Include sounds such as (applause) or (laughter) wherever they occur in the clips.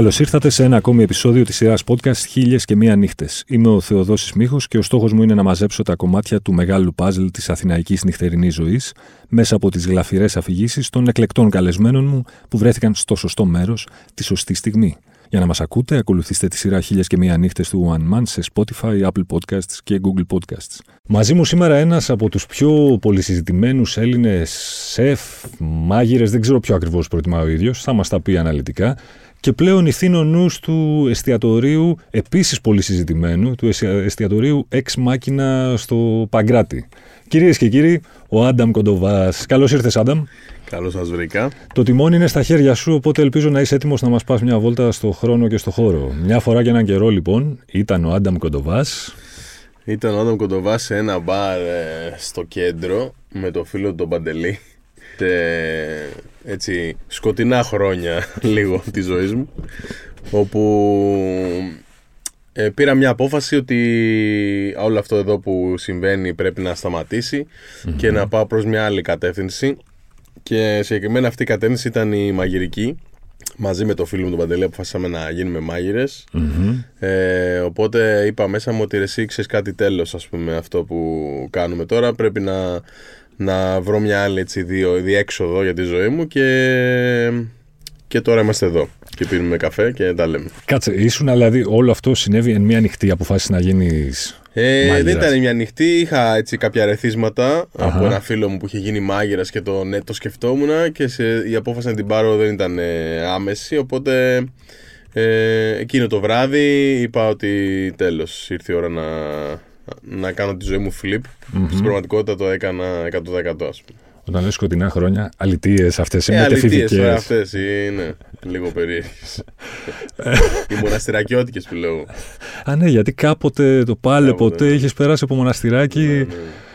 Καλώς ήρθατε σε ένα ακόμη επεισόδιο της σειράς podcast Χίλιες και Μία Νύχτες. Είμαι ο Θεοδόσης Μίχο και ο στόχος μου είναι να μαζέψω τα κομμάτια του μεγάλου παζλ της αθηναϊκής νυχτερινής ζωής μέσα από τις γλαφυρές αφηγήσεις των εκλεκτών καλεσμένων μου που βρέθηκαν στο σωστό μέρος τη σωστή στιγμή. Για να μας ακούτε, ακολουθήστε τη σειρά Χίλιες και Μία Νύχτες του One Man σε Spotify, Apple Podcasts και Google Podcasts. Μαζί μου σήμερα ένας από τους πιο πολυσυζητημένους Έλληνες σεφ, μάγειρες, δεν ξέρω ποιο ακριβώς προτιμά ο ίδιος, θα μας τα πει αναλυτικά και πλέον ηθήνω νους του εστιατορίου, επίσης πολύ συζητημένου, του εστιατορίου Ex Machina στο Παγκράτη. Κυρίες και κύριοι, ο Άνταμ Κοντοβάς. Καλώς ήρθες Άνταμ. Καλώς σας βρήκα. Το τιμόνι είναι στα χέρια σου, οπότε ελπίζω να είσαι έτοιμος να μας πας μια βόλτα στο χρόνο και στο χώρο. Μια φορά και έναν καιρό λοιπόν, ήταν ο Άνταμ Κοντοβάς. Ήταν ο Άνταμ Κοντοβάς σε ένα μπαρ ε, στο κέντρο με το φίλο του τον Παντελή έτσι σκοτεινά χρόνια (laughs) λίγο της ζωής μου όπου ε, πήρα μια απόφαση ότι όλο αυτό εδώ που συμβαίνει πρέπει να σταματησει και να πάω προς μια άλλη κατεύθυνση. Και συγκεκριμένα αυτή η κατεύθυνση ήταν η μαγειρική μαζί με το φίλο μου τον Παντελή αποφασίσαμε να γίνουμε ε, οπότε είπα μέσα μου ότι εσύ ξέρεις κάτι τέλος ας πούμε αυτό που κάνουμε τώρα. Πρέπει να να βρω μια άλλη έτσι, διέξοδο για τη ζωή μου και, και τώρα είμαστε εδώ και πίνουμε καφέ και τα λέμε. Κάτσε, ήσουν δηλαδή όλο αυτό συνέβη εν μία νυχτή, αποφάσισες να γίνεις. Ε, δεν ήταν μια νυχτή, είχα έτσι κάποια ρεθίσματα από ένα φίλο μου που είχε γίνει μάγειρας και το, ναι, το σκεφτόμουν και σε, η απόφαση να την πάρω δεν ήταν ε, άμεση. Οπότε ε, εκείνο το βράδυ είπα ότι τέλος ήρθε η ώρα να, να κάνω τη ζωή μου flip. Mm-hmm. Στην πραγματικότητα το έκανα 100% ας πούμε. Όταν λες σκοτεινά χρόνια, αλητίες αυτές είναι ε, μετεφηβικές. Ε, αυτές είναι λίγο περίεργες. (laughs) Οι μοναστηρακιώτικες που λέω. Α, ναι, γιατί κάποτε το πάλε ποτέ ναι. είχες περάσει από μοναστηράκι. Ναι, ναι.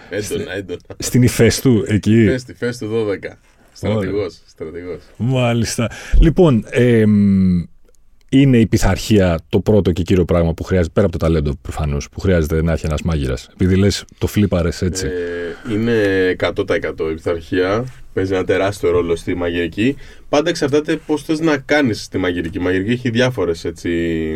Έντονα, έντονα. Στην Ιφέστου, εκεί. Στη Ιφέστου 12. Στρατηγός, στρατηγός. Μάλιστα. Λοιπόν, ε, είναι η πειθαρχία το πρώτο και κύριο πράγμα που χρειάζεται, πέρα από το ταλέντο προφανώς, που χρειάζεται να έχει ένας μάγειρας. Επειδή λες, το φλίπαρε έτσι. Ε, είναι 100% η πειθαρχία. Παίζει ένα τεράστιο ρόλο στη μαγειρική. Πάντα εξαρτάται πώς θες να κάνεις τη μαγειρική. Η μαγειρική έχει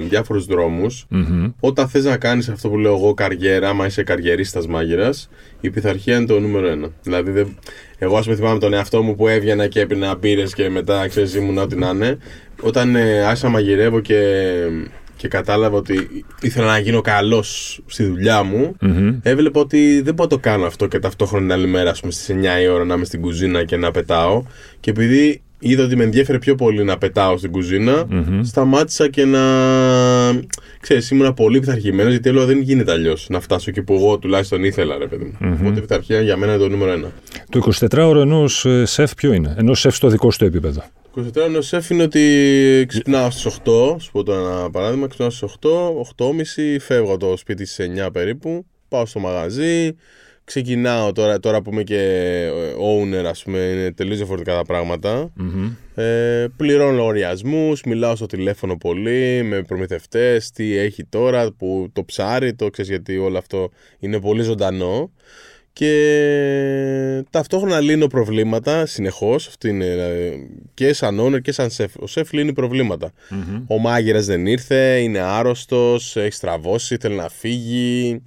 διάφορους δρόμους. Mm-hmm. Όταν θες να κάνεις αυτό που λέω εγώ καριέρα, άμα είσαι καριερίστας μάγειρας, η πειθαρχία είναι το νούμερο ένα. Δηλαδή, δεν... εγώ ας πούμε θυμάμαι τον εαυτό μου που έβγαινα και έπαιρνα μπύρες και μετά ξέρεις ήμουν ό,τι να είναι όταν ε, άρχισα να μαγειρεύω και, και κατάλαβα ότι ήθελα να γίνω καλός στη δουλειά μου, mm-hmm. έβλεπα ότι δεν μπορώ να το κάνω αυτό και ταυτόχρονα την άλλη μέρα, ας πούμε, στις 9 η ώρα να είμαι στην κουζίνα και να πετάω. Και επειδή είδα ότι με ενδιαφέρει πιο πολύ να πετάω στην κουζίνα, mm-hmm. σταμάτησα και να. Ξέρεις, ήμουν πολύ πειθαρχημένος γιατί έλεγα δεν γίνεται αλλιώς να φτάσω και που εγώ τουλάχιστον ήθελα, ρε παιδί μου. Mm-hmm. Οπότε η πειθαρχία για μένα είναι το νούμερο ένα. Το 24ωρο ενός ε, σεφ ποιο είναι, ενός σεφ στο δικό σου επίπεδο. 24 ο σεφ είναι ότι ξυπνάω στις 8, σου πω το ένα παράδειγμα, ξυπνάω στις 8, 8.30, φεύγω το σπίτι στις 9 περίπου, πάω στο μαγαζί, ξεκινάω τώρα, τώρα που είμαι και owner, ας πούμε, είναι τελείως διαφορετικά τα πραγματα Ε, πληρώνω λογαριασμούς, μιλάω στο τηλέφωνο πολύ με προμηθευτές, τι έχει τώρα, που το ψάρι, το ξέρεις γιατί όλο αυτό είναι πολύ ζωντανό και ταυτόχρονα λύνω προβλήματα συνεχώς. Δηλαδή, και σαν owner και σαν σεφ. Ο σεφ λύνει Ο μάγειρας δεν ήρθε, είναι άρρωστος, έχει στραβώσει, θέλει να φύγει.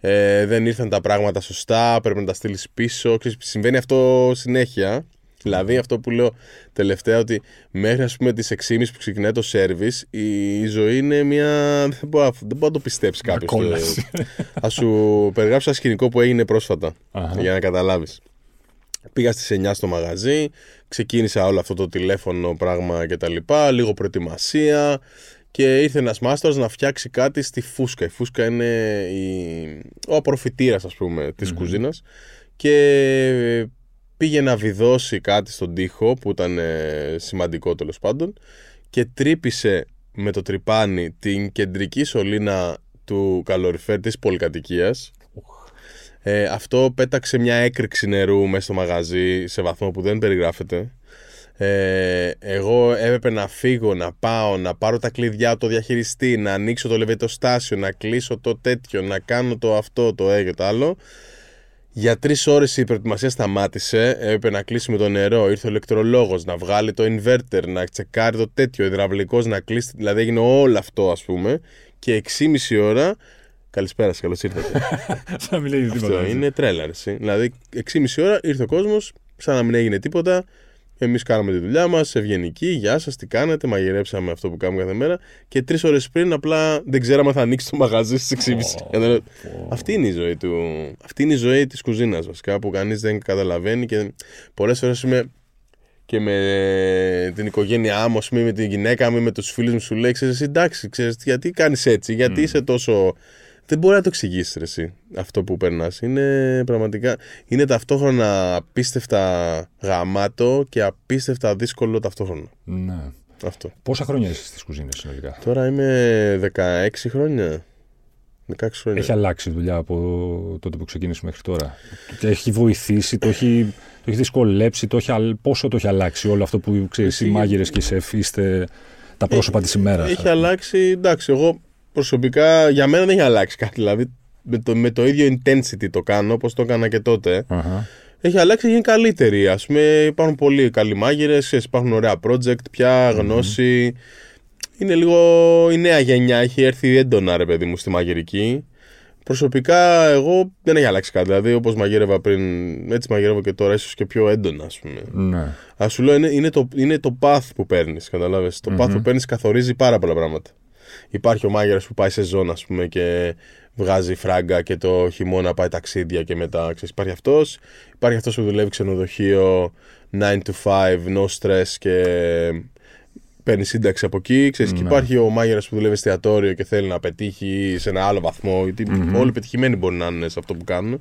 Ε, δεν ήρθαν τα πράγματα σωστά, πρέπει να τα στείλεις πίσω. συμβαίνει αυτό συνέχεια. Δηλαδή αυτό που λέω τελευταία ότι μέχρι ας πούμε τις 6.30 που ξεκινάει το service η ζωή είναι μια... δεν μπορεί, δεν μπορεί να το πιστέψεις κάποιος. Θα σου περιγράψω ένα σκηνικό που έγινε για να καταλάβεις. Πήγα στις 9 στο μαγαζί, ξεκίνησα όλο αυτό το τηλέφωνο πράγμα και τα λοιπά, λίγο προετοιμασία και ήρθε ένας μάστορας να φτιάξει κάτι στη φούσκα. Η φούσκα είναι η... ο απροφητήρας ας πούμε της mm κουζίνας και πήγε να βιδώσει κάτι στον τοίχο που ήταν ε, σημαντικό τέλος πάντων και τρύπησε με το τρυπάνι την κεντρική σωλήνα του καλοριφέρ της πολυκατοικίας. Ε, αυτό πέταξε μια έκρηξη νερού μέσα στο μαγαζί σε βαθμό που δεν περιγράφεται. Ε, εγώ έπρεπε να φύγω, να πάω, να πάρω τα κλειδιά το διαχειριστή, να ανοίξω το λεβετοστάσιο, να κλείσω το τέτοιο, να κάνω το αυτό, το έγιο, το άλλο Για τρεις ώρες η προετοιμασία σταμάτησε. Έπρεπε να κλείσει με το νερό. Ήρθε ο ηλεκτρολόγος να βγάλει το inverter, να τσεκάρει το τέτοιο. Ο υδραυλικός να κλείσει. Δηλαδή έγινε όλο αυτό, ας πούμε. Και 6,5 ώρα. Καλησπέρα σας, καλώς ήρθατε. (laughs) Σαν να μην έγινε τίποτα. αυτό είναι τρέλα, ρε, εσύ. Δηλαδή 6,5 ώρα ήρθε ο κόσμος, σαν να μην έγινε τίποτα. Εμείς κάναμε τη δουλειά μας, ευγενική, γεια σας, τι κάνετε, μαγειρέψαμε αυτό που κάνουμε κάθε μέρα. Και τρεις ώρες πριν απλά δεν ξέραμε αν θα ανοίξει το μαγαζί στις 6.30. Αυτή είναι η ζωή του. Αυτή είναι η ζωή της κουζίνας βασικά που κανείς δεν καταλαβαίνει και πολλές φορές είμαι και με την οικογένειά μου, ας πούμε, με την γυναίκα μου, με τους φίλους μου, σου λέει: Ξέρεις, εντάξει, ξέρεις, γιατί κάνεις έτσι, γιατί είσαι τόσο. Δεν μπορεί να το εξηγήσεις ρε, εσύ αυτό που περνάς. Είναι πραγματικά. Είναι ταυτόχρονα απίστευτα γαμάτο και απίστευτα δύσκολο ταυτόχρονα. Ναι. Αυτό. Πόσα χρόνια είσαι στις κουζίνες συνολικά; Τώρα είμαι 16 χρόνια. 16 χρόνια. Έχει αλλάξει η δουλειά από τότε που ξεκίνησε μέχρι τώρα; Το έχει βοηθήσει, το έχει, το έχει δυσκολέψει, το έχει, αλ- πόσο το έχει αλλάξει όλο αυτό που ξέρεις, οι Έχει- μάγειρες και οι σεφ είστε τα πρόσωπα της ημέρας. Έχει αλλάξει, εντάξει, εγώ προσωπικά για μένα δεν έχει αλλάξει κάτι. Δηλαδή με το, με το ίδιο intensity το κάνω όπως το έκανα και τότε. Έχει αλλάξει, έχει γίνει καλύτερη. Α πούμε, υπάρχουν πολύ καλοί μάγειρες, υπάρχουν ωραία project πια, γνώση. Είναι λίγο η νέα γενιά, έχει έρθει έντονα ρε παιδί μου στη μαγειρική. Προσωπικά, εγώ δεν έχει αλλάξει κάτι. Δηλαδή, όπως μαγείρευα πριν, έτσι μαγειρεύω και τώρα, ίσως και πιο έντονα, ας πούμε. Ναι. Α σου λέω, είναι, είναι, το, είναι το path που παίρνεις. Καταλάβες. Το path που παίρνεις καθορίζει πάρα πολλά πράγματα. Υπάρχει ο μάγειρα που πάει σε ζώνη, ας πούμε, και βγάζει φράγκα και το χειμώνα πάει ταξίδια και μετά. Ξέρεις, υπάρχει αυτός. Υπάρχει αυτός που δουλεύει ξενοδοχείο 9 to 5, no stress και παίρνει σύνταξη από εκεί. Ξέρεις, Και υπάρχει ο μάγειρα που δουλεύει εστιατόριο και θέλει να πετύχει σε ένα άλλο βαθμό. Γιατί όλοι πετυχημένοι μπορεί να είναι σε αυτό που κάνουν.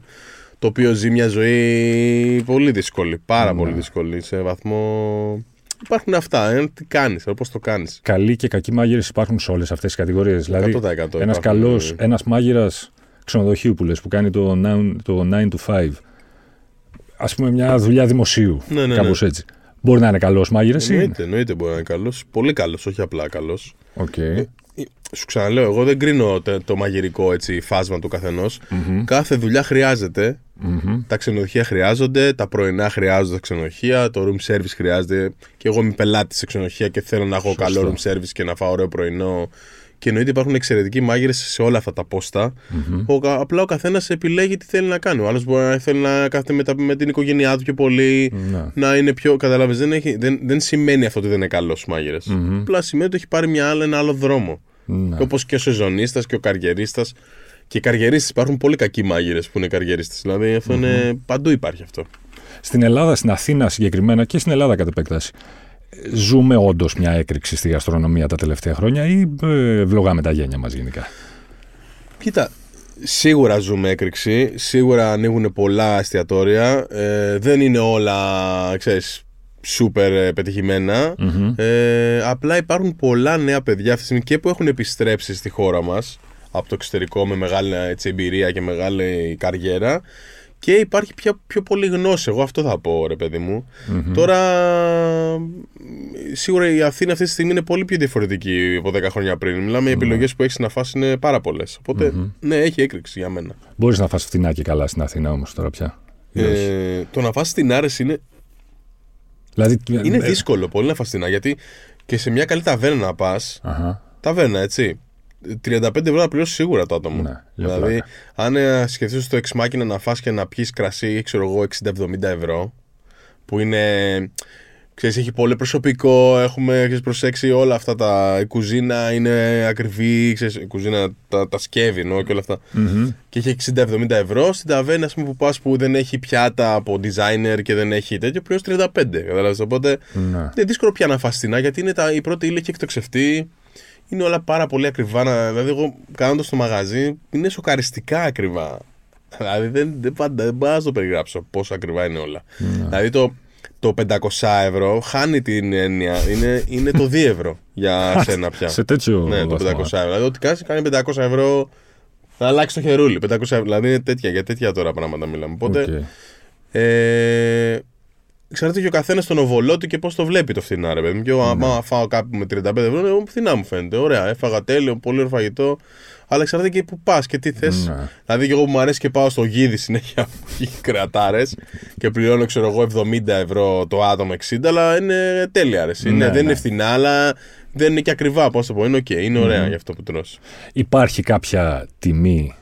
Το οποίο ζει μια ζωή πολύ δύσκολη. Πάρα πολύ δύσκολη. Σε βαθμό. Υπάρχουν αυτά. Ε, τι κάνεις, πώς το κάνεις. Καλοί και κακοί μάγειρες υπάρχουν σε όλες αυτές τις κατηγορίες. Δηλαδή, 100% ένας υπάρχουν. καλός, ένας μάγειρας ξενοδοχείου που λε, που κάνει το 9, το 9 to 5, ας πούμε μια δουλειά δημοσίου, Ναι, ναι, ναι. κάπως έτσι. Μπορεί να είναι καλός μάγειρας ή. Εννοείται, εννοείται μπορεί να είναι καλός. Πολύ καλός, όχι απλά καλός. Οκ. Σου ξαναλέω, εγώ δεν κρίνω το, το μαγειρικό έτσι, φάσμα του καθενο Κάθε δουλειά χρειάζεται. Τα ξενοδοχεία χρειάζονται, τα πρωινά χρειάζονται τα ξενοδοχεία, το room service χρειάζεται. Και εγώ είμαι πελάτης σε ξενοδοχεία και θέλω να έχω καλό room service και να φάω ωραίο πρωινό. Και εννοείται υπάρχουν εξαιρετικοί μάγειρες σε όλα αυτά τα ποστα Ο, κα- απλά ο καθένας επιλέγει τι θέλει να κάνει. Ο άλλος μπορεί να θέλει να κάθεται με, τα- με την οικογένειά του πιο πολύ, Ναι. να είναι πιο. Καταλάβεις, δεν, έχει- δεν, δεν σημαίνει αυτό ότι δεν είναι καλός μάγειρας. Απλά σημαίνει ότι έχει πάρει μια άλλη, ένα άλλο δρόμο. Ναι. Όπως και ο σεζονίστας και ο καριερίστας. Και οι καριερίστες υπάρχουν πολύ κακοί μάγειρες που είναι καριερίστες. Δηλαδή αυτό είναι. Παντού υπάρχει αυτό. Στην Ελλάδα, στην Αθήνα συγκεκριμένα και στην Ελλάδα κατ' επέκταση, ζούμε όντως μια έκρηξη στη γαστρονομία τα τελευταία χρόνια ή ε, βλογάμε τα γένια μας γενικά; Κοίτα, σίγουρα ζούμε έκρηξη. Σίγουρα ανοίγουν πολλά εστιατόρια. Ε, δεν είναι όλα, ξέρεις, σούπερ ε, πετυχημένα. Ε, απλά υπάρχουν πολλά νέα παιδιά αυτή τη στιγμή και που έχουν επιστρέψει στη χώρα μας από το εξωτερικό με μεγάλη έτσι, εμπειρία και μεγάλη καριέρα και υπάρχει πιο, πιο πολύ γνώση. Εγώ αυτό θα πω, ρε παιδί μου. Τώρα, σίγουρα η Αθήνα αυτή τη στιγμή είναι πολύ πιο διαφορετική από 10 χρόνια πριν. Μιλάμε, οι επιλογές που έχεις να φας είναι πάρα πολλές. Οπότε, ναι, έχει έκρηξη για μένα. Μπορείς να φας φτηνά και καλά στην Αθήνα όμως τώρα πια. Ή όχι; Ε, το να φας την άρεση είναι, δηλαδή, είναι ε, δύσκολο πολύ να φας την άρεση. Γιατί και σε μια καλή ταβέρνα να πας, Αχα. ταβέρνα έτσι. 35 ευρώ να πληρώσεις σίγουρα το άτομο. Ναι, λέω δηλαδή, πλάκα. αν ε, σκεφτείς το εξμάκινα να φας και να πιεις κρασί, ξέρω εγώ, 60-70 ευρώ, που είναι. Ξέρεις, έχει πολύ προσωπικό, έχουμε έχεις προσέξει όλα αυτά τα. Η κουζίνα είναι ακριβή, ξέρεις, η κουζίνα τα, τα σκεύη εννοώ και όλα αυτά. Και έχει 60-70 ευρώ. Στην ταβέρνα, ας πούμε, που πας που δεν έχει πιάτα από designer και δεν έχει τέτοιο, πληρώνεις 35. Καταλάβεις, οπότε Ναι. είναι δύσκολο πια να φας φτηνά γιατί είναι τα, η πρώτη ύλη έχει εκτοξευτεί. Είναι όλα πάρα πολύ ακριβά. να- Δηλαδή, εγώ κάνοντας το μαγαζί, είναι σοκαριστικά ακριβά. Δηλαδή, δεν, δεν, πάντα, δεν μπορώ να το περιγράψω πόσο ακριβά είναι όλα. Δηλαδή, το, το 500 ευρώ χάνει την έννοια. Είναι, είναι το 2 ευρώ για (laughs) σένα πια. Σε τέτοιο ναι, το 500 βαθμό. ευρώ. Δηλαδή, ό,τι κάνεις, κάνει 500 ευρώ. Θα αλλάξει το χερούλι. 500 ευρώ. Δηλαδή, είναι τέτοια, για τέτοια τώρα πράγματα μιλάμε. Οπότε, Οκ. ε, Εξαρτάται και ο καθένας τον οβολό του και πώς το βλέπει το φθηνά, ρε παιδί μου. Και εγώ, Ναι. άμα φάω κάπου με 35 ευρώ, εγώ φθηνά μου φαίνεται. Ωραία, έφαγα τέλειο, πολύ ωραίο φαγητό. Αλλά εξαρτάται και που πας και τι θες. Ναι. Δηλαδή, και εγώ που μου αρέσει και πάω στο γίδι συνέχεια (laughs) που έχει κρεατάρε και πληρώνω, ξέρω εγώ, 70 ευρώ το άτομο 60, αλλά είναι τέλεια. Ρε. Είναι, Ναι, δεν ναι. είναι φθηνά, αλλά δεν είναι και ακριβά. Πώς το πω, είναι οκ, είναι ωραία για αυτό που τρως. Υπάρχει κάποια τιμή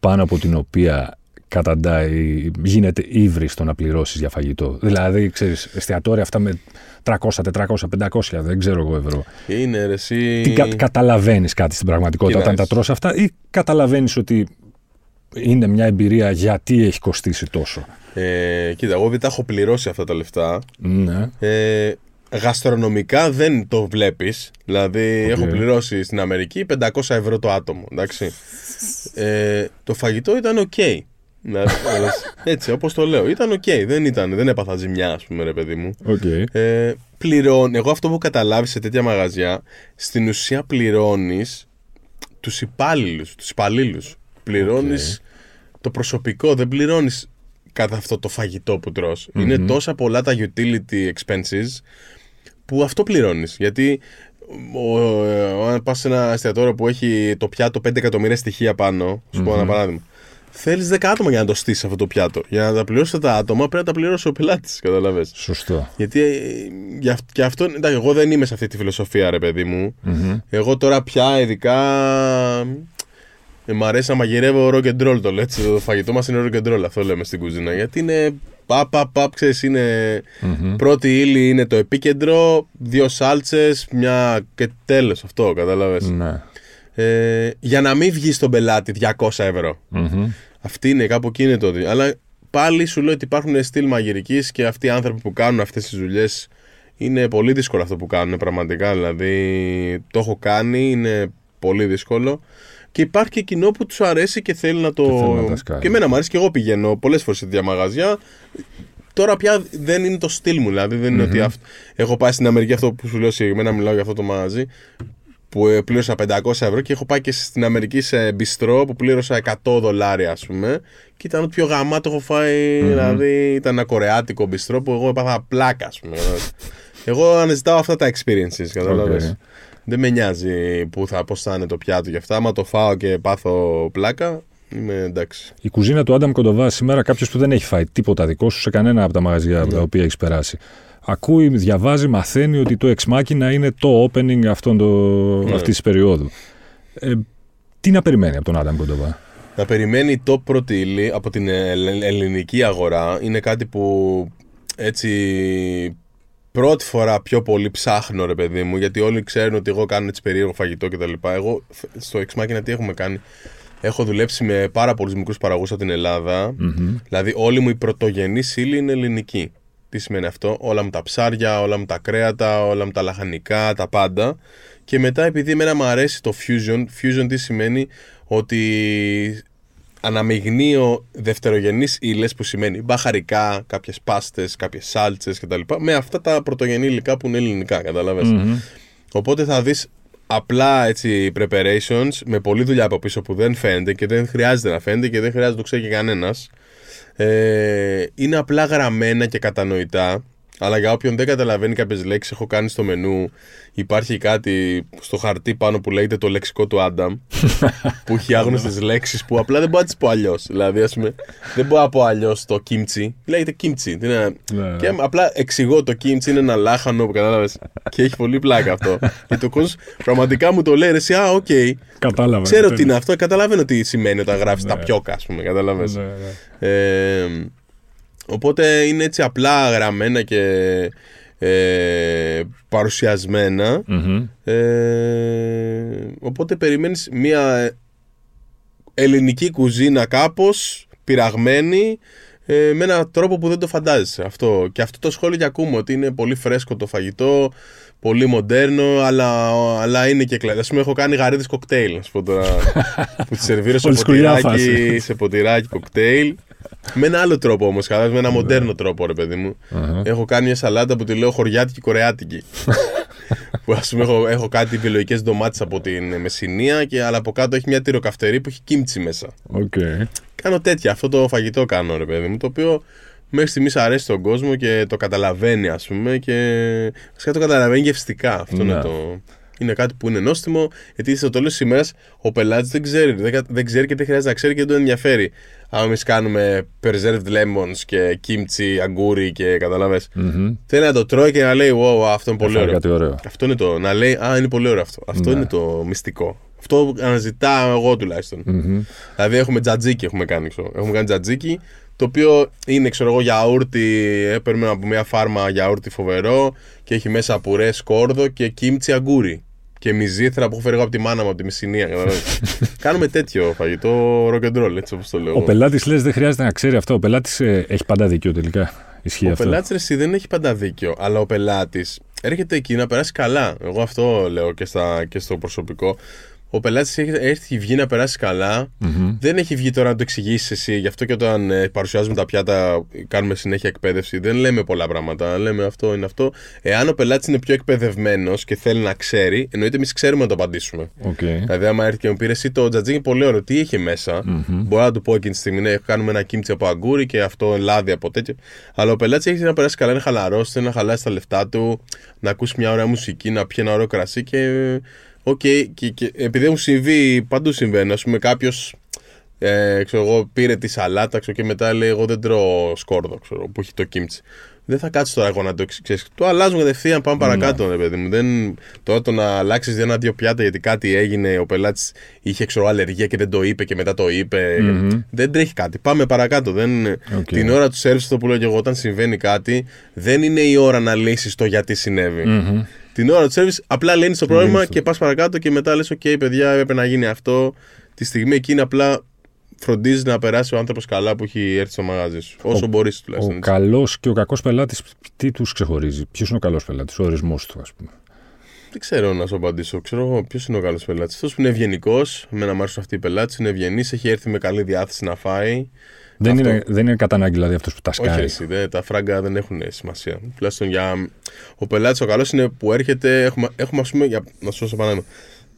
πάνω από την οποία καταντάει, γίνεται ύβρις στο να πληρώσεις για φαγητό. Δηλαδή, ξέρεις, εστιατόρια αυτά με 300, 400, 500, δεν ξέρω εγώ ευρώ. Είναι ρε, εσύ. Τι κα, καταλαβαίνεις κάτι στην πραγματικότητα Κοίτα, όταν τα εσύ. τρως αυτά, ή καταλαβαίνεις ότι είναι μια εμπειρία γιατί έχει κοστίσει τόσο. Ε, κοίτα, εγώ δεν τα έχω πληρώσει αυτά τα λεφτά. Ναι. Ε, γαστρονομικά δεν το βλέπεις. Δηλαδή, Οκ. έχω πληρώσει στην Αμερική 500 ευρώ το άτομο. Εντάξει. Ε, το φαγητό ήταν οκ. Δηλαδή, έτσι, όπως το λέω. Ήταν οκ. Δεν, ήταν, δεν έπαθα ζημιά, ας πούμε, ρε παιδί μου. Okay. Ε, πληρώνει. Εγώ αυτό που έχω καταλάβεις σε τέτοια μαγαζιά, στην ουσία πληρώνεις τους υπάλληλους. Τους υπαλλήλους. Πληρώνεις το προσωπικό, δεν πληρώνεις κατά αυτό το φαγητό που τρως. Είναι τόσα πολλά τα utility expenses που αυτό πληρώνεις. Γιατί ο, ο, αν πας σε ένα εστιατόριο που έχει το πιάτο 5 εκατομμύρια στοιχεία πάνω, σου πω ένα παράδειγμα, θέλεις 10 άτομα για να το στήσεις αυτό το πιάτο. Για να τα πληρώσει τα άτομα πρέπει να τα πληρώσει ο πελάτης, καταλαβες. Σωστό. Γιατί ε, για, αυ- και αυτό, εντάξει, εγώ δεν είμαι σε αυτή τη φιλοσοφία, ρε παιδί μου. Εγώ τώρα πια ειδικά. Ε, μ' αρέσει να μαγειρεύω rock and roll το λέω έτσι. Το φαγητό μας είναι rock and roll, αυτό λέμε στην κουζίνα. Γιατί είναι. Παπ, παπ, παπ, ξέρεις, είναι. Πρώτη ύλη είναι το επίκεντρο, δύο σάλτσες, μια. και τέλος αυτό, κατάλαβε. Ναι. Ε, για να μην βγει στον πελάτη 200 ευρώ. Μμμ. Αυτή είναι κάπου εκεί είναι το. δι- Αλλά πάλι σου λέω ότι υπάρχουν στυλ μαγειρικής και αυτοί οι άνθρωποι που κάνουν αυτές τις δουλειές είναι πολύ δύσκολο αυτό που κάνουν πραγματικά. Δηλαδή το έχω κάνει, είναι πολύ δύσκολο. Και υπάρχει και κοινό που τους αρέσει και θέλει να το. Και θέλει να τα σκάει. και εμένα μου αρέσει και εγώ πηγαίνω πολλές φορές σε τέτοια μαγαζιά. Τώρα πια δεν είναι το στυλ μου, δηλαδή δεν είναι ότι αυ... έχω πάει στην Αμερική αυτό που σου λέω συγκεκριμένα, μιλάω για αυτό το μαγαζί που ε, πλήρωσα 500 ευρώ και έχω πάει και στην Αμερική σε μπιστρό που πλήρωσα 100 δολάρια ας πούμε και ήταν ό,τι πιο γαμάτο έχω φάει, δηλαδή ήταν ένα κορεάτικο μπιστρό που εγώ έπαθα πλάκα ας πούμε. εγώ αναζητάω αυτά τα experiences, κατάλαβες. Οκ. Δεν με νοιάζει που θα, πώς θα είναι το πιάτο και αυτά, άμα το φάω και πάθω πλάκα, είμαι εντάξει. Η κουζίνα του Άνταμ Κοντοβά σήμερα, κάποιος που δεν έχει φάει τίποτα δικό σου σε κανένα από τα μαγαζιά Ναι. από τα οποία έχεις περάσει. Ακούει, διαβάζει, μαθαίνει ότι το Ex Machina είναι το opening αυτών το, Ναι. αυτής της περίοδου. Ε, τι να περιμένει από τον Άνταμ Κοντοβά; Να περιμένει το πρώτη ύλη από την ελ- ελληνική αγορά είναι κάτι που έτσι πρώτη φορά πιο πολύ ψάχνω ρε παιδί μου γιατί όλοι ξέρουν ότι εγώ κάνω έτσι περίεργο φαγητό κτλ. Εγώ φ- στο Ex Machina τι έχουμε κάνει; Έχω δουλέψει με πάρα πολλούς μικρούς παραγωγούς από την ελλαδα Δηλαδή, όλη μου η πρωτογενής ύλη είναι ελληνική. Τι σημαίνει αυτό, όλα μου τα ψάρια, όλα μου τα κρέατα, όλα μου τα λαχανικά, τα πάντα. Και μετά, επειδή εμένα μου αρέσει το fusion, fusion τι σημαίνει; Ότι αναμειγνύω δευτερογενείς ύλες που σημαίνει μπαχαρικά, κάποιες πάστες, κάποιες σάλτσες κτλ. Με αυτά τα πρωτογενή υλικά που είναι ελληνικά, καταλαβες. Οπότε θα δεις απλά έτσι preparations με πολλή δουλειά από πίσω που δεν φαίνεται και δεν χρειάζεται να φαίνεται και δεν χρειάζεται να το ξέρει και κανένας. Ε, είναι απλά γραμμένα και κατανοητά. Αλλά για όποιον δεν καταλαβαίνει κάποιες λέξεις, έχω κάνει στο μενού. Υπάρχει κάτι στο χαρτί πάνω που λέγεται το λεξικό του Άνταμ. (laughs) που έχει άγνωστες λέξεις που απλά δεν μπορώ να τις πω αλλιώς. Δηλαδή, ας πούμε, δεν μπορώ να πω αλλιώς το κίμτσι. Λέγεται κίμτσι. Τι είναι- Ναι. Και απλά εξηγώ το κίμτσι είναι ένα λάχανο που κατάλαβες. και έχει πολύ πλάκα αυτό. (laughs) και το κόσμος πραγματικά μου το λέει, ρε, εσύ, α, οκ. Κατάλαβα. Ξέρω τι είναι αυτό, καταλαβαίνω τι σημαίνει όταν γράφεις Ναι. ταπιόκα, ας πούμε, κατάλαβες. Ναι, ναι. Ε, οπότε είναι έτσι απλά γραμμένα και ε, παρουσιασμένα. Μμμ. Ε, οπότε περιμένεις μια ελληνική κουζίνα κάπως πειραγμένη ε, με έναν τρόπο που δεν το φαντάζεσαι. Αυτό. Και αυτό το σχόλιο και ακούμε ότι είναι πολύ φρέσκο το φαγητό, πολύ μοντέρνο, αλλά, αλλά είναι και κλαδί. Ας πούμε, έχω κάνει γαρίδες κοκτέιλ, να σου πω τώρα, (laughs) που τις σερβίρω σε Old school ποτηράκι, φάση. σε ποτηράκι κοκτέιλ. Με ένα άλλο τρόπο όμως, κατάλαβε, με ένα μοντέρνο τρόπο, ρε παιδί μου. Αχα. Έχω κάνει μια σαλάτα που τη λέω χωριάτικη κορεάτικη. (laughs) που ας πούμε έχω, έχω κάτι βιολογικές ντομάτες από την Μεσσηνία, και, αλλά από κάτω έχει μια τυροκαυτερή που έχει κίμτσι μέσα. Οκ. Κάνω τέτοια, αυτό το φαγητό κάνω, ρε παιδί μου, το οποίο μέχρι στιγμής αρέσει τον κόσμο και το καταλαβαίνει, ας πούμε. Και βασικά το καταλαβαίνει γευστικά. Αυτό είναι Ναι. το. Είναι κάτι που είναι νόστιμο, γιατί στο τέλος της ημέρας ο πελάτης δεν ξέρει. Δεν, κα- δεν ξέρει και δεν χρειάζεται να ξέρει και δεν τον ενδιαφέρει. Αν εμείς κάνουμε preserved lemons και kimchi, αγκούρι και καταλαβέ. Μμμ. Θέλει να το τρώει και να λέει: Wow, αυτό είναι πολύ Έφαγα ωραίο. κάτι ωραίο. Αυτό είναι το. Να λέει: Α, είναι πολύ ωραίο αυτό. Αυτό Ναι. είναι το μυστικό. Αυτό αναζητάω εγώ τουλάχιστον. Μμμ. Δηλαδή έχουμε τζατζίκι, έχουμε κάνει. Ξέρω. Έχουμε κάνει τζατζίκι, το οποίο είναι, ξέρω εγώ, γιαούρτι. ε, Παίρνουμε από μια φάρμα γιαούρτι φοβερό και έχει μέσα πουρές σκόρδο και κίμτσι αγκούρι. Και μυζήθρα που έχω φέρει εγώ από τη μάνα μου από τη Μυσσηνία. καταλαβαίνεις. (laughs) Κάνουμε τέτοιο φαγητό rock and roll, έτσι όπως το λέω. Ο εγώ. πελάτης λες δεν χρειάζεται να ξέρει αυτό. Ο πελάτης έχει πάντα δίκιο τελικά. Ισχύει Ο αυτό. πελάτης εσύ δεν έχει πάντα δίκιο, αλλά ο πελάτης έρχεται εκεί να περάσει καλά. Εγώ αυτό λέω και, στα, και στο προσωπικό. Ο πελάτης έχει, έχει βγει να περάσει καλά. Μμμ. Δεν έχει βγει τώρα να το εξηγήσεις εσύ. Γι' αυτό και όταν ε, παρουσιάζουμε τα πιάτα, κάνουμε συνέχεια εκπαίδευση. Δεν λέμε πολλά πράγματα. Λέμε αυτό είναι αυτό. Εάν ο πελάτης είναι πιο εκπαιδευμένος και θέλει να ξέρει, εννοείται εμείς ξέρουμε να το απαντήσουμε. Οκ. Δηλαδή, άμα έρθει και μου πει ρε εσύ το τζατζίκι πολύ ωραίο, τι είχε μέσα; Μπορώ να του πω εκείνη τη στιγμή, ναι, κάνουμε ένα κίμτσι από αγκούρι και αυτό λάδι από τέτοιο. Αλλά ο πελάτης έχει να περάσει καλά, είναι χαλαρός, θέλει να χαλάσει τα λεφτά του, να ακούσει μια ωραία μουσική, να πιει ένα ωραίο κρασί και. Οκ, και, και επειδή μου συμβεί, παντού συμβαίνει. Ας πούμε, κάποιος ε, ξέρω εγώ, πήρε τη σαλάτα ξέρω, και μετά λέει: Εγώ δεν τρώω σκόρδο ξέρω, που έχει το κίμτσι. Δεν θα κάτσεις τώρα εγώ να το εξηγήσω. Το αλλάζουμε κατευθείαν, πάμε παρακάτω, ρε παιδί μου. Δεν, τώρα το να αλλάξεις ένα-δύο πιάτα γιατί κάτι έγινε, ο πελάτης είχε ξέρω, αλλεργία και δεν το είπε και μετά το είπε. Μμμ. Δεν τρέχει κάτι. Πάμε παρακάτω. Δεν... Οκ. Την ώρα του σερβις, το που λέω και εγώ, όταν συμβαίνει κάτι, δεν είναι η ώρα να λύσεις το γιατί συνέβη. Μμμ. Την ώρα του service απλά λύνεις το πρόβλημα Λύνεις το. και πας παρακάτω και μετά λες: OK, παιδιά, έπρεπε να γίνει αυτό. Τη στιγμή εκείνη απλά φροντίζεις να περάσει ο άνθρωπος καλά που έχει έρθει στο μαγαζί σου. Όσο μπορείς τουλάχιστον. Ο έτσι. καλός και ο κακός πελάτης, τι τους ξεχωρίζει; Ποιος είναι ο καλός πελάτης, ο ορισμός του, ας πούμε; Δεν ξέρω να σου απαντήσω. Ξέρω ποιος είναι ο καλός πελάτης. Αυτός που είναι ευγενικός, εμένα μου αρέσουν αυτοί οι πελάτε, είναι ευγενής, έχει έρθει με καλή διάθεση να φάει. Δεν Αυτό. είναι, δεν είναι κατά ανάγκη δηλαδή αυτός που τα Όχι, σκάει. εσύ, δε, τα φράγκα δεν έχουν σημασία. Τουλάχιστον για. Ο πελάτης ο καλός είναι που έρχεται. Έχουμε, έχουμε ας πούμε, για, να σου δώσω παράδειγμα.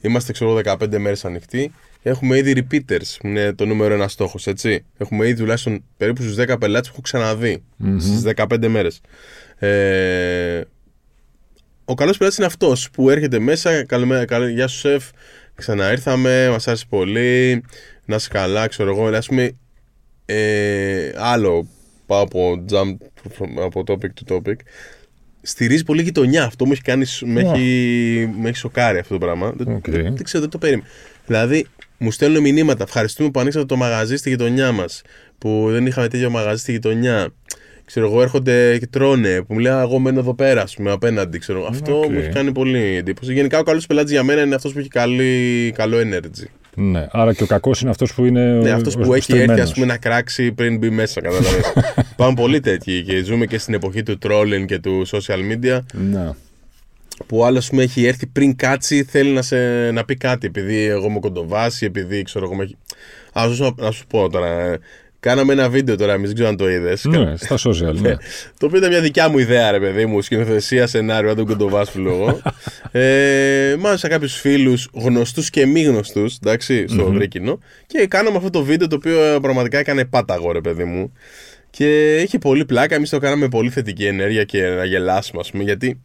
Είμαστε, ξέρω εγώ, 15 μέρες ανοιχτοί. Έχουμε ήδη repeaters, που είναι το νούμερο ένα στόχος, έτσι. Έχουμε ήδη τουλάχιστον περίπου στους 10 πελάτες που έχω ξαναδεί στις 15 μέρες. Ε, ο καλός πελάτης είναι αυτός που έρχεται μέσα. Καλημέρα, καλή, γεια σου, σεφ. Ξαναήρθαμε, μας άρεσε πολύ. Να είσαι καλά, ξέρω εγώ. Ας πούμε, ε, άλλο πάω από jump από topic to topic. Στηρίζει πολύ γειτονιά. Αυτό μου έχει κάνει. Με, Ω. έχει, με έχει σοκάρει αυτό το πράγμα. Δεν, Οκ. δεν, δεν ξέρω, δεν το περίμενα. Δηλαδή, μου στέλνουν μηνύματα. Ευχαριστούμε που ανοίξατε το μαγαζί στη γειτονιά μας. Που δεν είχαμε τέτοιο μαγαζί στη γειτονιά. Ξέρω εγώ, έρχονται και τρώνε. Που μου λέει, «Α, Εγώ μένω εδώ πέρα, ας πούμε, απέναντι. Ξέρω. Αυτό Οκ. μου έχει κάνει πολύ εντύπωση. Γενικά, ο καλός πελάτης για μένα είναι αυτός που έχει καλή, καλό energy. Ναι, άρα και ο κακός είναι αυτός που είναι. Ναι, ο- αυτός ο- που ο έχει έρθει στριμμένος. ας πούμε, να κράξει πριν μπει μέσα. Καταλαβαίνεις. (laughs) Πάμε πολύ τέτοιοι και ζούμε και στην εποχή του trolling και του social media. Ναι. Που ο άλλος, ας πούμε, έχει έρθει πριν κάτσει, θέλει να, σε, να πει κάτι. Επειδή εγώ είμαι ο Κοντοβάς, επειδή ξέρω εγώ. με έχει- Α, να σου, να σου πω τώρα. Ε, Κάναμε ένα βίντεο τώρα, εμείς δεν ξέρω αν το είδες. ναι, στα social. Ναι. (laughs) Το οποίο ήταν μια δικιά μου ιδέα, ρε παιδί μου, σκηνοθεσία, σενάριο, αν τον κοντοβάσπουλο εγώ. (laughs) ε, μάλιστα κάποιους φίλους, γνωστούς και μη γνωστούς, εντάξει, στο βρήκινο. Και κάναμε αυτό το βίντεο το οποίο ε, πραγματικά έκανε πάταγο, ρε παιδί μου. Και είχε πολύ πλάκα. Εμείς το κάναμε με πολύ θετική ενέργεια και να γελάσουμε, ας πούμε. Γιατί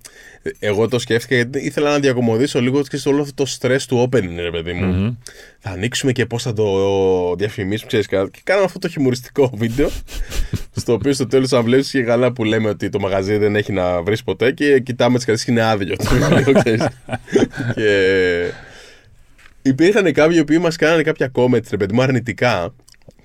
εγώ το σκέφτηκα γιατί ήθελα να διακομωδήσω λίγο και στο όλο αυτό το stress του opening, ρε παιδί μου. Θα ανοίξουμε και πώς θα το διαφημίσουμε, ξέρεις κάτι. Και κάναμε αυτό το χιουμοριστικό (laughs) βίντεο. στο οποίο στο τέλος, αν βλέπεις και καλά που λέμε ότι το μαγαζί δεν έχει να βρεις ποτέ και κοιτάμε τις κρατήσεις και είναι άδειο. το βιβλίο, (laughs) ξέρεις. και υπήρχαν κάποιοι που μας κάνανε κάποια comments, ρε παιδί μου, αρνητικά.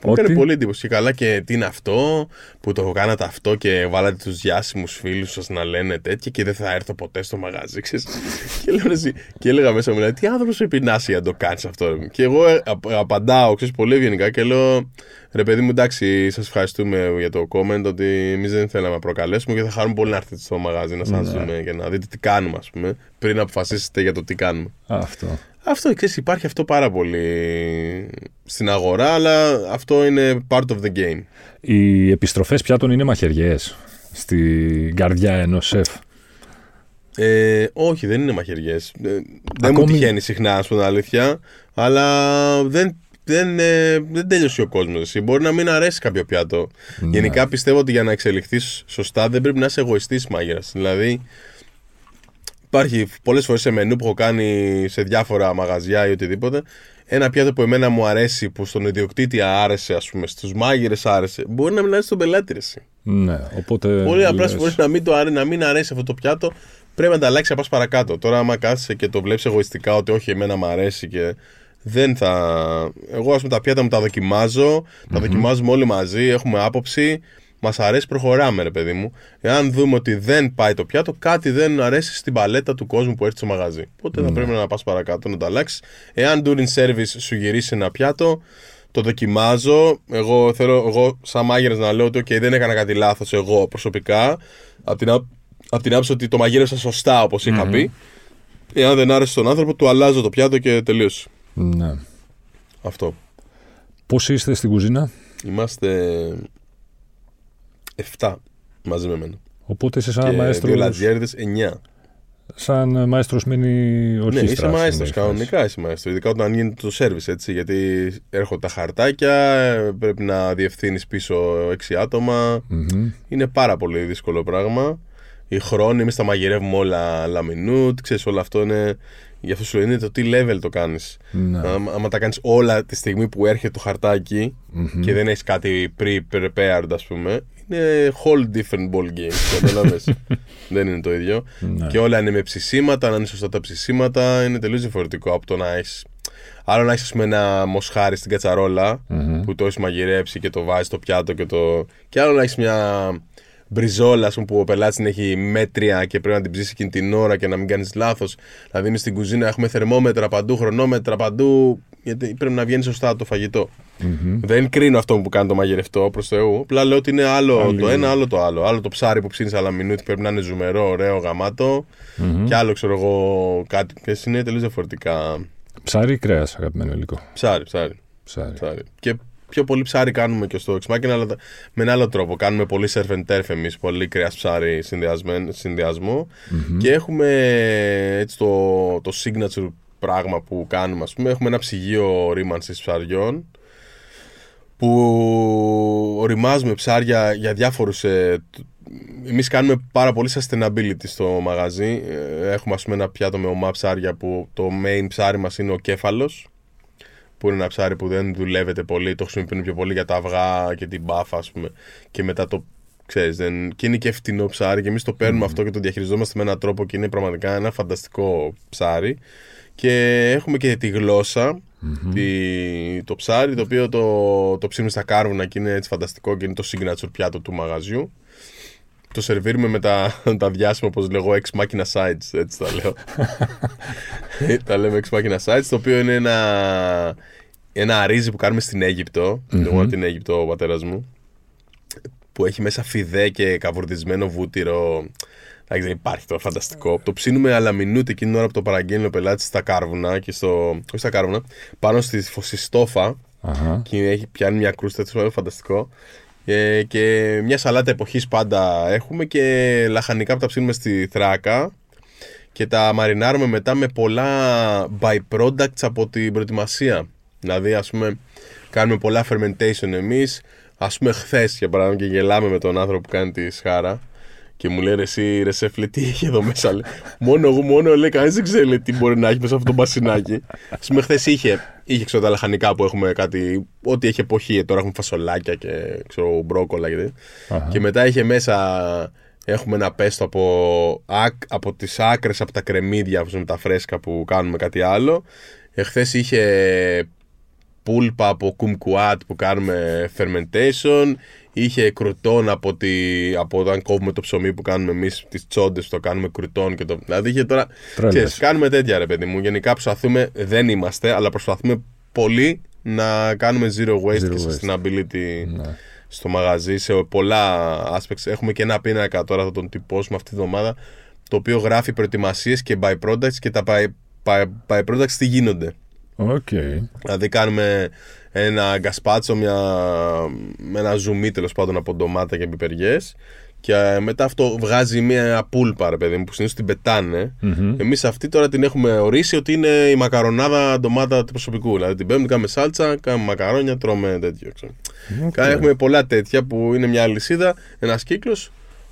Μου Ότι; έκανε πολύ εντύπωση. Και καλά και τι είναι αυτό που το κάνατε αυτό και βάλατε τους διάσημου φίλους σας να λένε τέτοια και δεν θα έρθω ποτέ στο μαγαζί. Ξέρεις. (laughs) και, λέω, ρε εσύ, και έλεγα μέσα μου, λέει, τι άνθρωπος σε πεινάσει για να το κάνεις αυτό. Ρε. Και εγώ ε, απ- απαντάω, ξέρεις, πολύ ευγενικά και λέω, ρε παιδί μου, εντάξει, σας ευχαριστούμε για το comment ότι εμείς δεν θέλαμε να προκαλέσουμε και θα χαρούμε πολύ να έρθετε στο μαγαζί να σας δούμε και να δείτε τι κάνουμε, ας πούμε, πριν αποφασίσετε για το τι κάνουμε. Αυτό. Αυτό, ξέρεις, υπάρχει αυτό πάρα πολύ στην αγορά, αλλά αυτό είναι part of the game. Οι επιστροφές πιάτων είναι μαχαιριές στην καρδιά ενός σεφ. Ε, όχι, δεν είναι μαχαιριές. Ε, δεν μου Ακόμη- τυχαίνει συχνά, ας πούμε, αλήθεια. Αλλά δεν δεν, ε, δεν τέλειωσε ο κόσμος. Μπορεί να μην αρέσει κάποιο πιάτο. Ναι. Γενικά πιστεύω ότι για να εξελιχθείς σωστά δεν πρέπει να είσαι εγωιστής μάγειρας. Δηλαδή, υπάρχει πολλές φορές σε μενού που έχω κάνει σε διάφορα μαγαζιά ή οτιδήποτε. Ένα πιάτο που εμένα μου αρέσει, που στον ιδιοκτήτη άρεσε, ας πούμε, στους μάγειρες άρεσε, μπορεί να μην αρέσει στον πελάτη. Ρεση. Ναι, οπότε. Πολύ απλά μπορεί να, μην το, να μην αρέσει αυτό το πιάτο, πρέπει να τα αλλάξει να πας παρακάτω. Τώρα, άμα κάθεσαι και το βλέπεις εγωιστικά ότι όχι, εμένα μου αρέσει και δεν θα. Εγώ, ας πούμε, τα πιάτα μου τα δοκιμάζω, mm-hmm. τα δοκιμάζουμε όλοι μαζί, έχουμε άποψη. Μας αρέσει, προχωράμε, ρε παιδί μου. Εάν δούμε ότι δεν πάει το πιάτο, κάτι δεν αρέσει στην παλέτα του κόσμου που έρθει στο μαγαζί. Οπότε θα πρέπει να πας παρακάτω να το αλλάξεις. Εάν during service σου γυρίσει ένα πιάτο, το δοκιμάζω. Εγώ θέλω, εγώ σαν μάγειρας να λέω ότι okay, δεν έκανα κάτι λάθος εγώ προσωπικά. Από την, απ την άποψη ότι το μαγείρεσα σωστά όπως είχα πει. Εάν δεν άρεσε στον άνθρωπο, του αλλάζω το πιάτο και τελείωσε. Ναι. Αυτό. Πώς είστε στην κουζίνα; Είμαστε 7 μαζί με εμένα. Οπότε είσαι σαν μαέστρος... Και λατζιέριδες 9. Σαν μαέστρος μείνει ορχήστρας. Ναι, είσαι μαέστρος, κανονικά είσαι μαέστρος. Ειδικά όταν γίνεται το σερβις, έτσι, γιατί έρχονται τα χαρτάκια, πρέπει να διευθύνεις πίσω 6 ατομα Είναι πάρα πολύ δύσκολο πράγμα. Οι χρόνοι, εμείς τα μαγειρεύουμε όλα λαμινούτ, ξέρεις, όλο αυτό είναι Γι' αυτό σου λένε το τι level το κάνεις. Ναι. Άμα, τα κάνεις όλα τη στιγμή που έρχεται το χαρτακι και δεν έχεις κάτι pre-prepared, ας πούμε, είναι whole different ball game. (laughs) δεν είναι το ίδιο. Ναι. Και όλα είναι με ψησίματα, να είναι σωστά τα ψησίματα, είναι τελείως διαφορετικό από το να έχεις. Άλλο να έχεις ένα μοσχάρι στην κατσαρολα που το έχεις μαγειρέψει και το βάζεις στο πιάτο και το. Και άλλο να έχεις μια μπριζόλα που ο πελάτης την έχει μέτρια και πρέπει να την ψήσει εκείνη την ώρα και να μην κάνεις λάθος. Δηλαδή, είμαι στην κουζίνα, έχουμε θερμόμετρα παντού, χρονόμετρα παντού, γιατί πρέπει να βγαίνει σωστά το φαγητο Δεν κρίνω αυτό που κάνει το μαγειρευτό προς Θεού. Απλά λέω ότι είναι άλλο το ένα, άλλο το άλλο. Άλλο το ψάρι που ψήνεις αλλά μινούτη πρέπει να είναι ζουμερό, ωραίο, γαμάτο. Mm-hmm. Και άλλο ξέρω εγώ κάτι. Και είναι τελείως διαφορετικά. Ψάρι ή κρέας, αγαπημένο υλικό; Ψάρι, ψάρι. ψάρι. ψάρι. Και πιο πολύ ψάρι κάνουμε και στο X αλλά με ένα άλλο τρόπο. Κάνουμε πολύ surf and turf εμείς, πολύ κρέας ψάρι συνδυασμό. Και έχουμε έτσι το, το signature πράγμα που κάνουμε, ας πούμε. Έχουμε ένα ψυγείο ρήμανσης ψαριών που οριμάζουμε ψάρια για διάφορους ε, εμείς κάνουμε πάρα πολύ sustainability στο μαγαζί. Ε, έχουμε ας πούμε ένα πιάτο με ομά ψάρια που το main ψάρι μας είναι ο κέφαλος που είναι ένα ψάρι που δεν δουλεύεται πολύ, το χρησιμοποιούν πιο πολύ για τα αυγά και την μπάφα, ας πούμε. Και μετά το ξέρεις, δεν... και είναι και φτηνό ψάρι και εμείς το παίρνουμε αυτό και το διαχειριζόμαστε με έναν τρόπο και είναι πραγματικά ένα φανταστικό ψάρι. Και έχουμε και τη γλώσσα, τη... το ψάρι, το οποίο το, το ψήνουμε στα κάρβουνα και είναι έτσι φανταστικό και είναι το signature πιάτο του μαγαζιού το σερβίρουμε με τα, τα διάσημα, όπως λέγω, ex machina sites, έτσι τα λέω. (laughs) τα λέμε ex machina sites, το οποίο είναι ένα, ένα αρίζι που κάνουμε στην Αίγυπτο, mm-hmm. εγώ την Αίγυπτο ο πατέρας μου, που έχει μέσα φιδέ και καβουρδισμένο βούτυρο. Εντάξει, δεν υπάρχει το φανταστικό. Το ψήνουμε αλλά μινούτε εκείνη την ώρα που το παραγγέλνει ο πελάτης στα κάρβουνα και στο. Όχι στα κάρβουνα, πάνω στη φωσιστόφα. Uh-huh. Και έχει πιάνει μια κρούστα, έτσι φανταστικό. Ε, και μια σαλάτα εποχής πάντα έχουμε και λαχανικά που τα ψήνουμε στη θράκα και τα μαρινάρουμε μετά με πολλά byproducts από την προετοιμασία. Δηλαδή ας πούμε κάνουμε πολλά fermentation εμείς, ας πούμε χθες για παράδειγμα και γελάμε με τον άνθρωπο που κάνει τη σχάρα και μου λέει εσύ ρε σεφ, τι έχει εδώ μέσα. Λέει. μόνο εγώ, μόνο λέει, κανείς δεν ξέρει τι μπορεί να έχει μέσα αυτό το μπασινάκι. Α πούμε, χθες είχε, είχε ξέρω, τα λαχανικά που έχουμε κάτι, ό,τι έχει εποχή. Τώρα έχουμε φασολάκια και ξέρω, μπρόκολα και Και μετά είχε μέσα, έχουμε ένα πέστο από, από τις άκρες, από τα κρεμμύδια, με τα φρέσκα που κάνουμε κάτι άλλο. Εχθέ είχε πούλπα από κουμκουάτ που κάνουμε fermentation είχε κρουτόν από, τη, από όταν κόβουμε το ψωμί που κάνουμε εμείς, τις τσόντες που το κάνουμε κρουτόν. Και το, δηλαδή είχε τώρα. Ξέρεις, κάνουμε τέτοια ρε παιδί μου. Γενικά προσπαθούμε, δεν είμαστε, αλλά προσπαθούμε πολύ να κάνουμε zero waste zero και sustainability ναι. στο μαγαζί σε πολλά aspects. Έχουμε και ένα πίνακα τώρα, θα τον τυπώσουμε αυτή τη βδομάδα, το οποίο γράφει προετοιμασίες και byproducts και τα byproducts τι γίνονται. Okay. Δηλαδή κάνουμε ένα γκασπάτσο μια, με ένα ζουμί τέλος πάντων από ντομάτα και πιπεριέ. Και ε, μετά αυτό βγάζει μια πούλπα, ρε παιδί μου, που συνήθως την πετάνε. Μμμ. Εμείς αυτή τώρα την έχουμε ορίσει ότι είναι η μακαρονάδα ντομάτα του προσωπικού. Δηλαδή την παίρνουμε, κάνουμε σάλτσα, κάνουμε μακαρόνια, τρώμε τέτοιο. Ξέρω. Οκ. Έχουμε πολλά τέτοια που είναι μια αλυσίδα, ένας κύκλος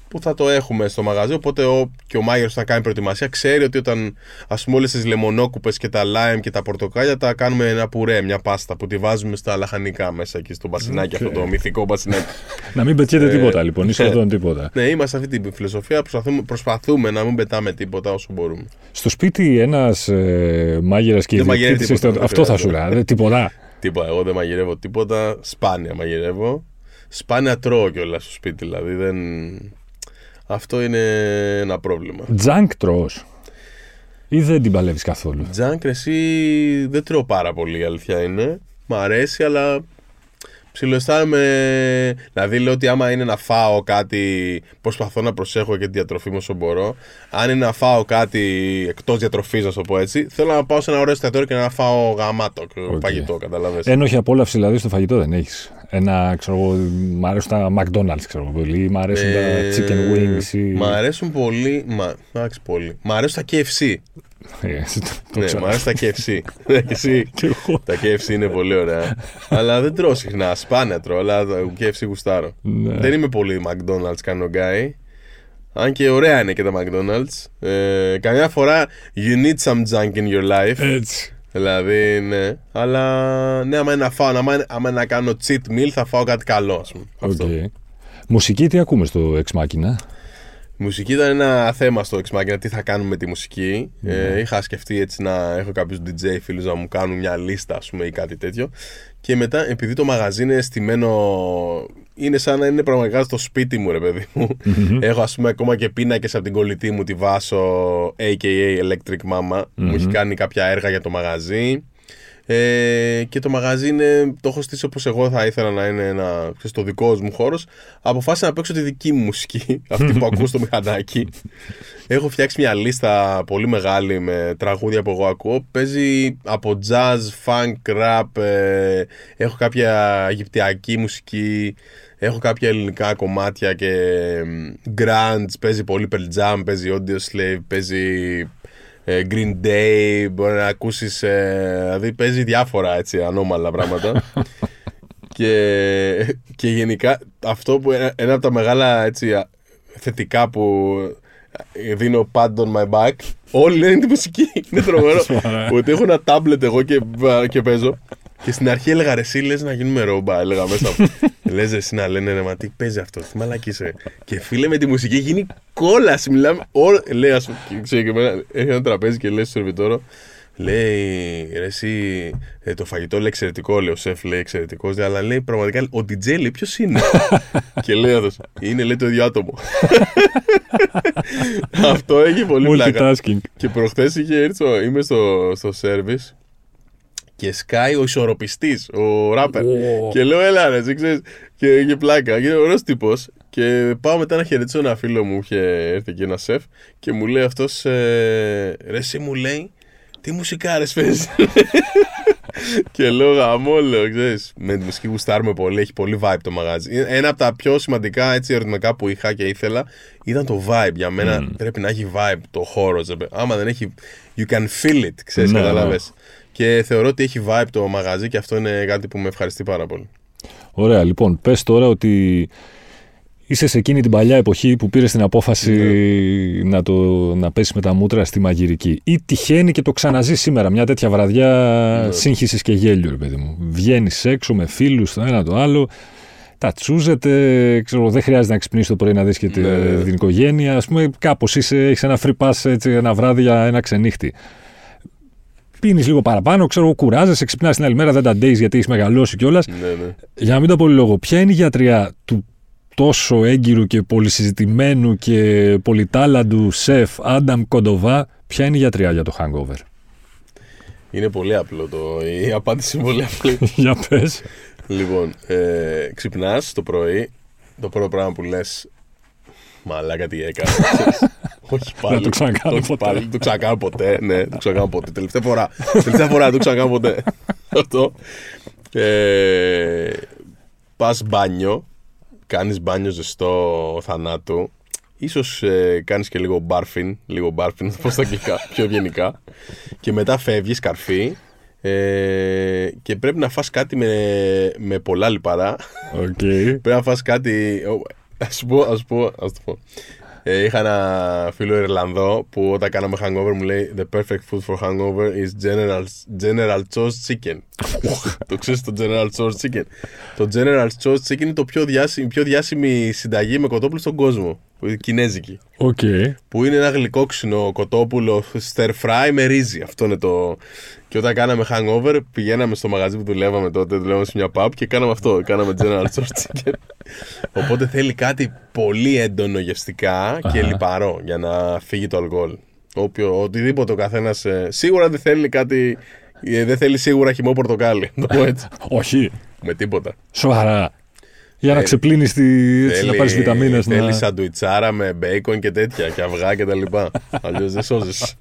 που θα το έχουμε στο μαγαζί. Οπότε ο, και ο μάγειρας θα κάνει προετοιμασία ξέρει ότι όταν ας πούμε όλες τις λεμονόκουπες και τα lime και τα πορτοκάλια τα κάνουμε ένα πουρέ, μια πάστα που τη βάζουμε στα λαχανικά μέσα εκεί στο μπασινάκι, Οκ. αυτό το μυθικό μπασινάκι. (laughs) Να μην πετιέται Ε, τίποτα λοιπόν, ή σχεδόν τίποτα. ναι, είμαστε αυτή την φιλοσοφία. Προσπαθούμε, προσπαθούμε να μην πετάμε τίποτα όσο μπορούμε. Στο σπίτι ένας ε, μάγειρας και Δεν μαγειρεύει ιδιοκτήτης τίποτα, είστε- δεν Αυτό θα χρειάζεται. σου λέω. δεν- Τίποτα. Τίποτα. Εγώ δεν μαγειρεύω τίποτα. Σπάνια μαγειρεύω. Σπάνια τρώω κιόλας στο σπίτι. Δηλαδή δεν. Αυτό είναι ένα πρόβλημα. Τζανκ τρως. Ή δεν την παλεύεις καθόλου. Τζάνκ, εσύ δεν τρώω πάρα πολύ, η αλήθεια είναι. Μ' αρέσει, αλλά ψιλοαισθάνομαι. Δηλαδή, λέω ότι άμα είναι να φάω κάτι. Προσπαθώ να προσέχω και τη διατροφή μου όσο μπορώ. Αν είναι να φάω κάτι εκτός διατροφής, να το πω έτσι, θέλω να πάω σε ένα ωραίο εστιατόριο και να φάω γαμάτο Οκ. φαγητό, κατάλαβες. Ένοχη απόλαυση δηλαδή στο φαγητό δεν έχεις. Ένα, ξέρω εγώ, μ' αρέσουν τα McDonald's, ξέρω εγώ πολύ. Μ' αρέσουν τα Ε, chicken wings. Ή... Μ' αρέσουν πολύ. Μα, εντάξει, πολύ. Μ' αρέσουν τα KFC. Ε, το- το ναι, ξέρω. μ' αρέσουν τα KFC. Ναι, και (laughs) εσύ. Κι εγώ. Τα KFC είναι πολύ ωραία. αλλά δεν τρώω συχνά. Σπάνια τρώω, αλλά τα KFC γουστάρω. Ναι. Δεν είμαι πολύ McDonald's κάνω guy. Αν και ωραία είναι και τα McDonald's. Ε, καμιά φορά you need some junk in your life. Έτσι. Δηλαδή, ναι. Αλλά ναι, άμα είναι να φάω, άμα είναι, άμα είναι να κάνω cheat meal, θα φάω κάτι καλό, ας πούμε. Αυτό. Οκ. Μουσική τι ακούμε στο Ex Machina; Η μουσική ήταν ένα θέμα στο Ex Machina, τι θα κάνουμε με τη μουσική. Ναι. Ε, είχα σκεφτεί έτσι να έχω κάποιους DJ φίλους να μου κάνουν μια λίστα, ας πούμε, ή κάτι τέτοιο. Και μετά, επειδή το μαγαζί είναι στημένο, είναι σαν να είναι πραγματικά στο σπίτι μου, ρε παιδί μου. έχω, ας πούμε, ακόμα και πίνακες από την κολλητή μου, τη Βάσο, a.k.a. Electric Mama. Μου έχει κάνει κάποια έργα για το μαγαζί. Ε, και το μαγαζί είναι, το έχω στήσει όπως εγώ θα ήθελα να είναι ένα, ξέρεις, το δικός μου χώρος. Αποφάσισα να παίξω τη δική μου μουσική, (laughs) αυτή που ακούω στο μηχανάκι. Έχω φτιάξει μια λίστα πολύ μεγάλη με τραγούδια που εγώ ακούω. Παίζει από jazz, funk, rap, ε, έχω κάποια αιγυπτιακή μουσική, έχω κάποια ελληνικά κομμάτια και εμ, grunge, παίζει πολύ Pearl Jam, παίζει Audio Slave, παίζει ε, Green Day, μπορεί να ακούσεις, ε, δηλαδή παίζει διάφορα έτσι ανώμαλα πράγματα. (laughs) και, και γενικά αυτό που ένα, ένα από τα μεγάλα έτσι, α, θετικά που ε, δίνω pad on my back, όλοι λένε τη μουσική. Είναι τρομερό. (laughs) Σοβαρά. ότι έχω ένα tablet εγώ και, και παίζω. Και στην αρχή έλεγα ρε εσύ λες να γίνουμε ρόμπα, έλεγα μέσα μου. (laughs) λες ρε εσύ να λένε ρε μα τι παίζει αυτό, τι μαλακή είσαι. Και φίλε με τη μουσική έχει γίνει κόλαση, μιλάμε όλο. Λέει ας πούμε, και ξέρω και εμένα, έχει ένα τραπέζι και λέει στο σερβιτόρο, Λέει ρε εσύ ε, το φαγητό λέει εξαιρετικό, λέει ο σεφ λέει εξαιρετικός, αλλά λέει πραγματικά ο DJ λέει ποιος είναι; (laughs) και λέει αυτός, είναι λέει το ίδιο άτομο. (laughs) Αυτό έχει πολύ πλάκα. Multitasking. Και προχθές είχε έρθει, ο- είμαι στο, στο service και σκάει ο ισορροπιστής, ο ράπερ. Ω. Και λέω, έλα ρε, εσύ ξέρεις, και είχε πλάκα. Και είναι ωραίος τύπος. Και πάω μετά να χαιρετήσω ένα φίλο μου, είχε έρθει εκεί ένα σεφ και μου λέει αυτός, ε, ρε εσύ μου λέει, τι μουσικάρες παίζεις. (laughs) και λέω γαμό, λέω, ξέρεις, με τη μουσική γουστάρουμε πολύ, έχει πολύ vibe το μαγάζι. Ένα από τα πιο σημαντικά έτσι ερωτηματικά που είχα και ήθελα ήταν το vibe. Για μένα πρέπει να έχει vibe το χώρο. Άμα δεν έχει, you can feel it, ξέρεις, Ναι, ναι. Καταλάβες. Και θεωρώ ότι έχει vibe το μαγαζί και αυτό είναι κάτι που με ευχαριστεί πάρα πολύ. Ωραία, λοιπόν, πες τώρα ότι είσαι σε εκείνη την παλιά εποχή που πήρες την απόφαση Ναι. να, το, να πέσεις με τα μούτρα στη μαγειρική. Ή τυχαίνει και το ξαναζείς σήμερα, μια τέτοια βραδιά Ναι. σύγχυσης και γέλιου, ρε παιδί μου. Βγαίνεις έξω με φίλους, το ένα το άλλο, τα τσούζετε, ξέρω, δεν χρειάζεται να ξυπνήσεις το πρωί να δεις και τη- Ναι. την οικογένεια. Ας πούμε, κάπως είσαι, έχεις ένα free pass έτσι, ένα βράδυ για ένα ξενύχτη. Πίνεις λίγο παραπάνω, ξέρω, κουράζεσαι, ξυπνάς την άλλη μέρα, δεν τα ντέεις γιατί έχεις μεγαλώσει κιόλας. Ναι, ναι. Για να μην τα πολυλογώ, ποια είναι η γιατριά του τόσο έγκυρου και πολυσυζητημένου και πολυτάλαντου σεφ Άνταμ Κοντοβά, ποια είναι η γιατριά για το hangover; Είναι πολύ απλό το. Η απάντηση είναι πολύ απλή. (laughs) για πες. λοιπόν, ε, ξυπνάς το πρωί. Το πρώτο πράγμα που λες. Μαλάκα τι έκανα. ξέρεις. (laughs) Όχι πάλι. το ξανακάνω όχι ποτέ. Πάλι, δεν το ξανακάνω ποτέ. Ναι, δεν το ξανακάνω ποτέ. Τελευταία φορά. Τελευταία φορά δεν το ξανακάνω ποτέ. (laughs) Αυτό. Ε, Πας μπάνιο. κάνεις μπάνιο ζεστό θανάτου, ίσως ε, κάνεις και λίγο μπάρφιν, λίγο μπάρφιν, θα πω στα αγγλικά, (laughs) πιο ευγενικά, και μετά φεύγεις καρφί ε, και πρέπει να φας κάτι με, με πολλά λιπαρά. Okay. πρέπει να φας κάτι... Ας πω, ας πω, ας το πω. Ε, είχα ένα φίλο Ιρλανδό που όταν κάναμε hangover μου λέει The perfect food for hangover is General, general Choice Chicken. (laughs) το ξέρεις το General Choice Chicken; Το General Choice Chicken είναι το πιο διάσημη, πιο διάσημη συνταγή με κοτόπουλο στον κόσμο. Που είναι κινέζικη. Okay. Που είναι ένα γλυκόξινο κοτόπουλο stir fry με ρύζι. Αυτό είναι το. Και όταν κάναμε hangover, πηγαίναμε στο μαγαζί που δουλεύαμε τότε, δουλεύαμε σε μια pub και κάναμε αυτό. Κάναμε General Choice Chicken. Οπότε θέλει κάτι πολύ έντονο γευστικά και λιπαρό για να φύγει το αλκοόλ. Όποιο, οτιδήποτε ο καθένας. Ε, σίγουρα δεν θέλει κάτι. ε, Δεν θέλει σίγουρα χυμό πορτοκάλι. Να το πω έτσι. Όχι. Με τίποτα. Σοβαρά. Για να ξεπλύνεις τη. έτσι, να πάρει βιταμίνες. Θέλει Να... σαντουιτσάρα με μπέικον και τέτοια και αυγά και τα λοιπά. (laughs) Αλλιώς δεν σώζεις.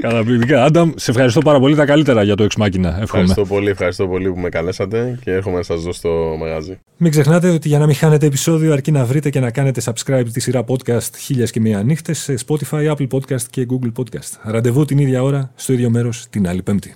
Καταπληκτικά. Άνταμ, σε ευχαριστώ πάρα πολύ. Τα καλύτερα για το εξμάκινα. Εύχομαι. Ευχαριστώ πολύ, ευχαριστώ πολύ που με καλέσατε και έρχομαι να σας δω στο μαγαζί. Μην ξεχνάτε ότι για να μην χάνετε επεισόδιο, αρκεί να βρείτε και να κάνετε subscribe τη σειρά podcast χίλια και μία νύχτες σε Spotify, Apple Podcast και Google Podcast. Ραντεβού την ίδια ώρα, στο ίδιο μέρος την άλλη Πέμπτη.